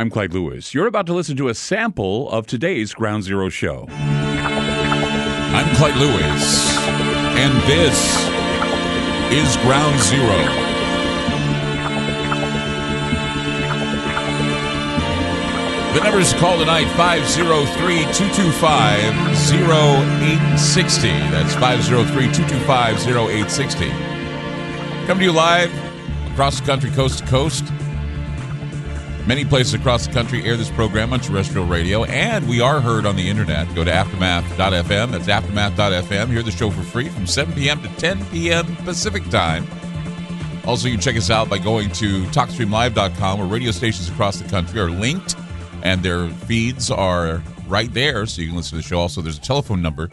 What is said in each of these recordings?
I'm Clyde Lewis. You're about to listen to a sample of today's Ground Zero show. I'm Clyde Lewis, and this is Ground Zero. The number to call tonight 503 225 0860. That's 503 225 0860. Coming to you live across the country, coast to coast. Many places across the country air this program on terrestrial radio, and we are heard on the internet. Go to aftermath.fm. That's aftermath.fm. Hear the show for free from 7 p.m. to 10 p.m. Pacific time. Also, you can check us out by going to talkstreamlive.com, where radio stations across the country are linked and their feeds are right there, so you can listen to the show. Also, there's a telephone number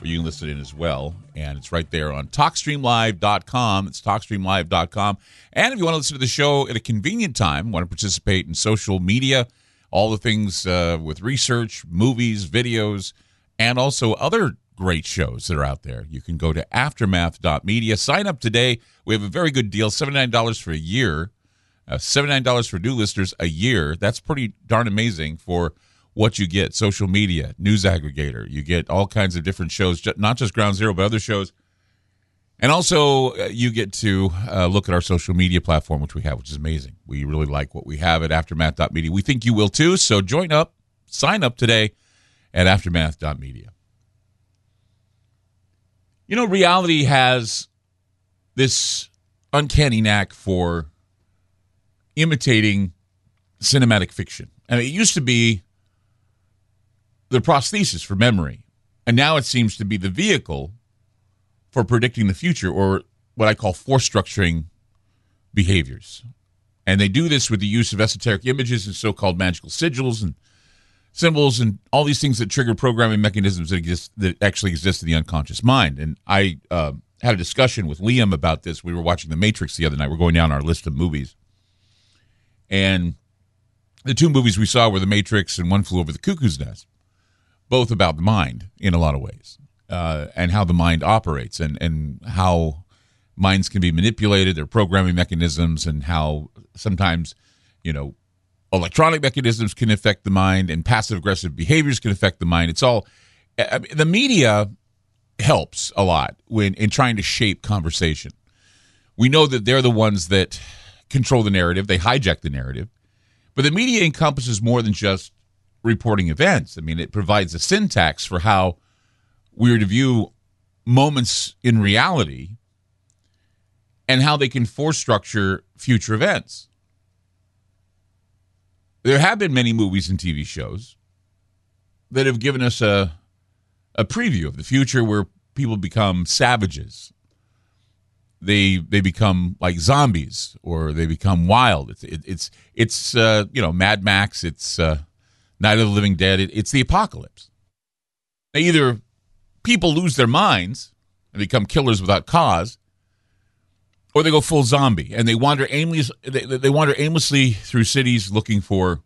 where you can listen in as well, and it's right there on TalkStreamLive.com. It's TalkStreamLive.com. And if you want to listen to the show at a convenient time, want to participate in social media, all the things uh, with research, movies, videos, and also other great shows that are out there, you can go to Aftermath.media. Sign up today. We have a very good deal $79 for a year uh, $79 for new listeners a year. That's pretty darn amazing for what you get social media, news aggregator. You get all kinds of different shows, not just Ground Zero, but other shows. And also, uh, you get to uh, look at our social media platform, which we have, which is amazing. We really like what we have at aftermath.media. We think you will too. So join up, sign up today at aftermath.media. You know, reality has this uncanny knack for imitating cinematic fiction. Mean, it used to be the prosthesis for memory, and now it seems to be the vehicle for predicting the future, or what I call force structuring behaviors. And they do this with the use of esoteric images and so called magical sigils and symbols and all these things that trigger programming mechanisms that exist that actually exist in the unconscious mind. And I uh, had a discussion with Liam about this. We were watching The Matrix the other night. We're going down our list of movies. And the two movies we saw were The Matrix and One Flew Over the Cuckoo's Nest, both about the mind in a lot of ways, uh, and how the mind operates, and and how minds can be manipulated, their programming mechanisms, and how sometimes, you know, electronic mechanisms can affect the mind, and passive aggressive behaviors can affect the mind. It's all I mean, the media helps a lot when in trying to shape conversation. We know that they're the ones that control the narrative, they hijack the narrative. But the media encompasses more than just reporting events. I mean, it provides a syntax for how we are to view moments in reality and how they can force structure future events. There have been many movies and TV shows that have given us a, a preview of the future where people become savages they they become like zombies or they become wild. It's it, it's it's uh, you know Mad Max. It's uh, Night of the Living Dead. It, it's the apocalypse. Now, either people lose their minds and become killers without cause, or they go full zombie and they wander aimlessly. They, they wander aimlessly through cities looking for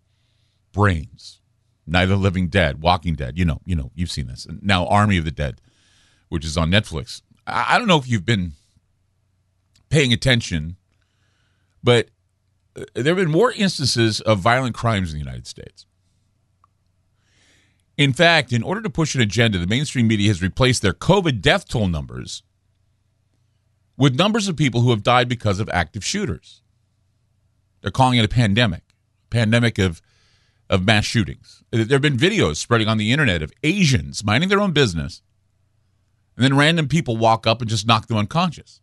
brains. Night of the Living Dead, Walking Dead. You know, you know, you've seen this. Now, Army of the Dead, which is on Netflix. I, I don't know if you've been paying attention, but uh, there have been more instances of violent crimes in the United States. In fact, in order to push an agenda, the mainstream media has replaced their COVID death toll numbers with numbers of people who have died because of active shooters. They're calling it a pandemic, pandemic of of mass shootings. There have been videos spreading on the internet of Asians minding their own business, and then random people walk up and just knock them unconscious.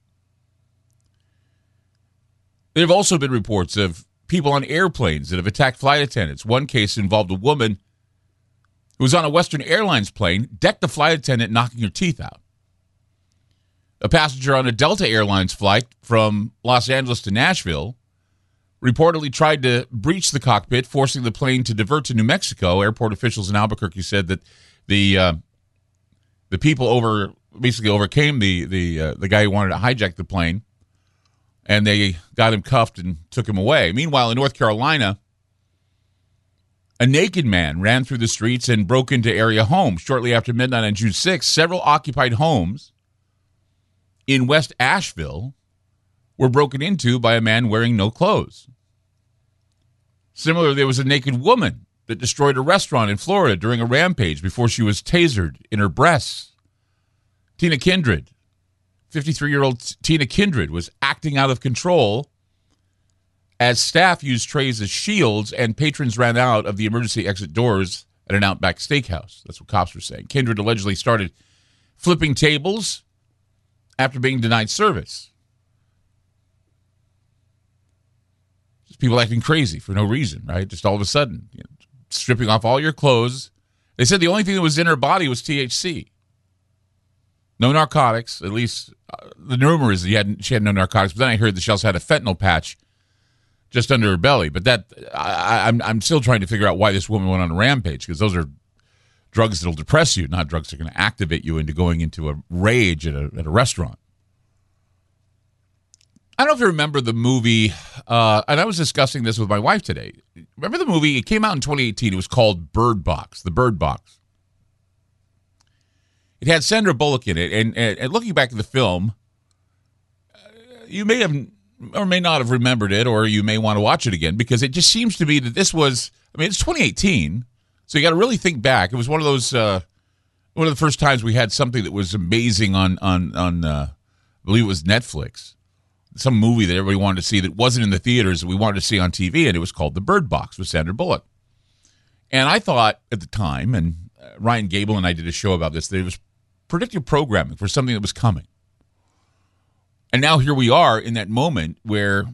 There have also been reports of people on airplanes that have attacked flight attendants. One case involved a woman who was on a Western Airlines plane, decked the flight attendant, knocking her teeth out. A passenger on a Delta Airlines flight from Los Angeles to Nashville reportedly tried to breach the cockpit, forcing the plane to divert to New Mexico. Airport officials in Albuquerque said that the uh, the people over basically overcame the the uh, the guy who wanted to hijack the plane and they got him cuffed and took him away. Meanwhile, in North Carolina, a naked man ran through the streets and broke into area homes. Shortly after midnight on June 6, several occupied homes in West Asheville were broken into by a man wearing no clothes. Similarly, there was a naked woman that destroyed a restaurant in Florida during a rampage before she was tasered in her breasts. Tina Kindred, 53 year old Tina Kindred, was acting out of control as staff used trays as shields and patrons ran out of the emergency exit doors at an Outback steakhouse. That's what cops were saying. Kindred allegedly started flipping tables after being denied service. Just people acting crazy for no reason, right? Just all of a sudden, you know, stripping off all your clothes. They said the only thing that was in her body was THC. No narcotics, at least uh, the rumor is she had, she had no narcotics. But then I heard that she also had a fentanyl patch just under her belly. But that I, I'm I'm still trying to figure out why this woman went on a rampage because those are drugs that'll depress you, not drugs that are going to activate you into going into a rage at a, at a restaurant. I don't know if you remember the movie, uh, and I was discussing this with my wife today. Remember the movie? It came out in 2018. It was called Bird Box, The Bird Box. It had Sandra Bullock in it, and, and, and looking back at the film, uh, you may have or may not have remembered it, or you may want to watch it again because it just seems to be that this was. I mean, it's 2018, so you got to really think back. It was one of those uh, one of the first times we had something that was amazing on on on. Uh, I believe it was Netflix, some movie that everybody wanted to see that wasn't in the theaters that we wanted to see on TV, and it was called The Bird Box with Sandra Bullock. And I thought at the time, and uh, Ryan Gable and I did a show about this, that it was predictive programming for something that was coming. And now here we are in that moment where,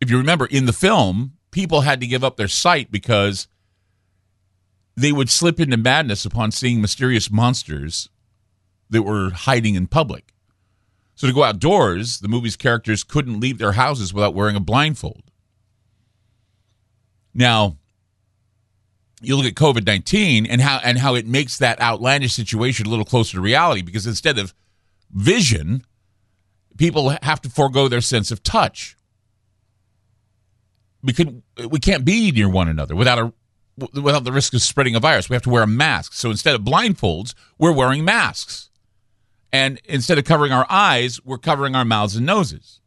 if you remember, in the film, people had to give up their sight because they would slip into madness upon seeing mysterious monsters that were hiding in public. So to go outdoors, the movie's characters couldn't leave their houses without wearing a blindfold. Now, you look at COVID nineteen and how and how it makes that outlandish situation a little closer to reality because instead of vision, people have to forego their sense of touch. We can we can't be near one another without a without the risk of spreading a virus. We have to wear a mask. So instead of blindfolds, we're wearing masks. And instead of covering our eyes, we're covering our mouths and noses.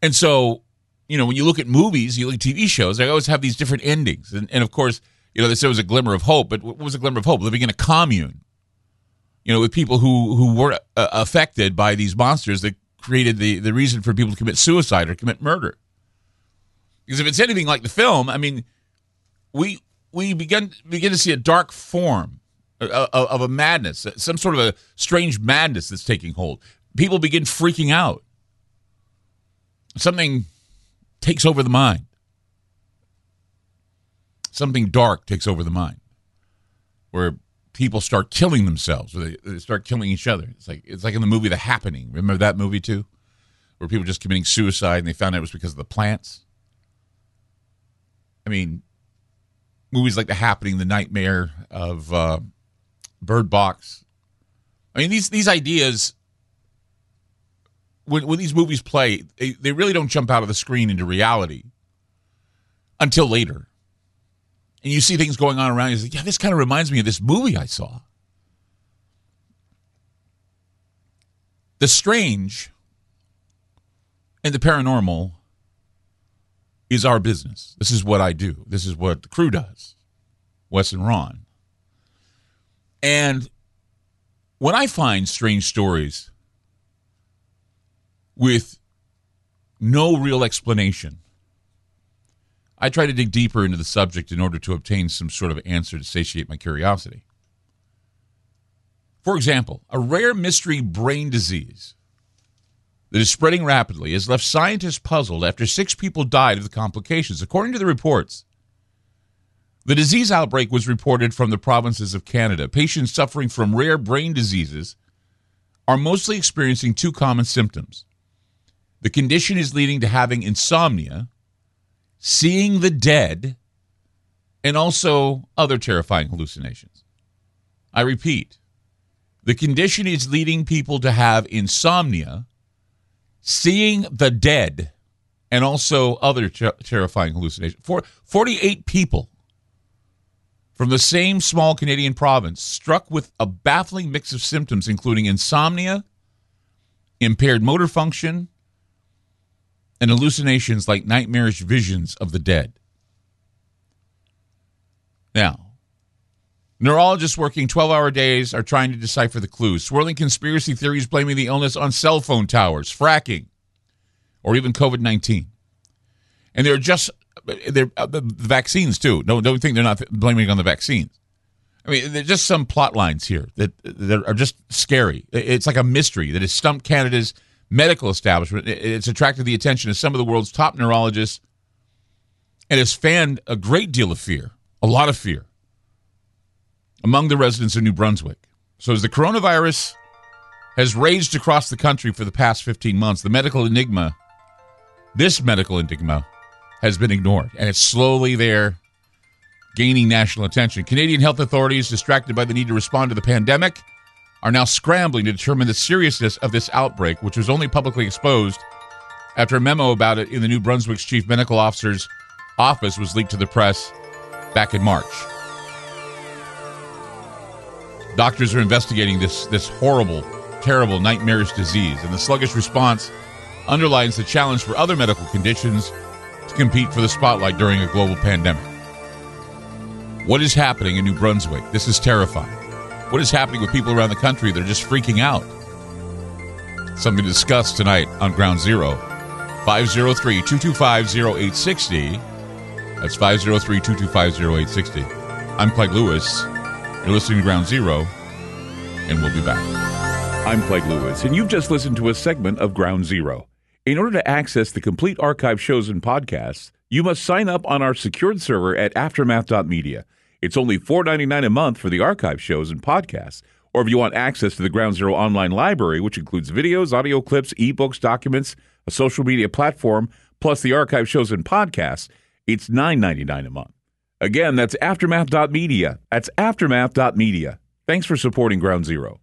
And so, you know, when you look at movies, you look at TV shows, they always have these different endings. And, and of course, you know, they said it was a glimmer of hope, but what was a glimmer of hope? Living in a commune, you know, with people who, who were uh, affected by these monsters that created the, the reason for people to commit suicide or commit murder. Because if it's anything like the film, I mean, we we begin begin to see a dark form uh, uh, of a madness, uh, some sort of a strange madness that's taking hold. People begin freaking out. Something takes over the mind. Something dark takes over the mind, where people start killing themselves, or they, start killing each other. It's like it's like in the movie The Happening. Remember that movie too, where people just committing suicide and they found out it was because of the plants. I mean, movies like The Happening, The Nightmare of uh, Bird Box. I mean, these these ideas when when these movies play, they, they really don't jump out of the screen into reality until later. And you see things going on around you. Like, yeah, this kind of reminds me of this movie I saw. The strange and the paranormal is our business. This is what I do. This is what the crew does. Wes and Ron. And when I find strange stories with no real explanation, I try to dig deeper into the subject in order to obtain some sort of answer to satiate my curiosity. For example, a rare mystery brain disease that is spreading rapidly has left scientists puzzled after six people died of the complications. According to the reports, the disease outbreak was reported from the provinces of Canada. Patients suffering from rare brain diseases are mostly experiencing two common symptoms. The condition is leading to having insomnia, seeing the dead, and also other terrifying hallucinations. I repeat, the condition is leading people to have insomnia, seeing the dead, and also other ter- terrifying hallucinations. For 48 people from the same small Canadian province, struck with a baffling mix of symptoms, including insomnia, impaired motor function, and hallucinations like nightmarish visions of the dead. Now, neurologists working 12 hour days are trying to decipher the clues, swirling conspiracy theories blaming the illness on cell phone towers, fracking, or even COVID 19. And they're just they're uh, the vaccines too. No, don't think they're not blaming on the vaccines. I mean, there's just some plot lines here that that are just scary. It's like a mystery that has stumped Canada's medical establishment. It's attracted the attention of some of the world's top neurologists and has fanned a great deal of fear, a lot of fear, among the residents of New Brunswick. So, as the coronavirus has raged across the country for the past 15 months, the medical enigma, this medical enigma, has been ignored, and it's slowly there gaining national attention. Canadian health authorities, distracted by the need to respond to the pandemic, are now scrambling to determine the seriousness of this outbreak, which was only publicly exposed after a memo about it in the New Brunswick's chief medical officer's office was leaked to the press back in March. Doctors are investigating this, this horrible, terrible, nightmarish disease, and the sluggish response underlines the challenge for other medical conditions to compete for the spotlight during a global pandemic. What is happening in New Brunswick? This is terrifying. What is happening with people around the country They're just freaking out? Something to discuss tonight on Ground Zero. 503 225 0860. That's 503 225 0860. I'm Clyde Lewis. You're listening to Ground Zero, and we'll be back. I'm Clyde Lewis, and you've just listened to a segment of Ground Zero. In order to access the complete archive shows and podcasts, you must sign up on our secured server at aftermath.media. It's only $4.99 a month for the archive shows and podcasts. Or if you want access to the Ground Zero online library, which includes videos, audio clips, ebooks, documents, a social media platform, plus the archive shows and podcasts, it's $9.99 a month. Again, that's aftermath.media. That's aftermath.media. Thanks for supporting Ground Zero.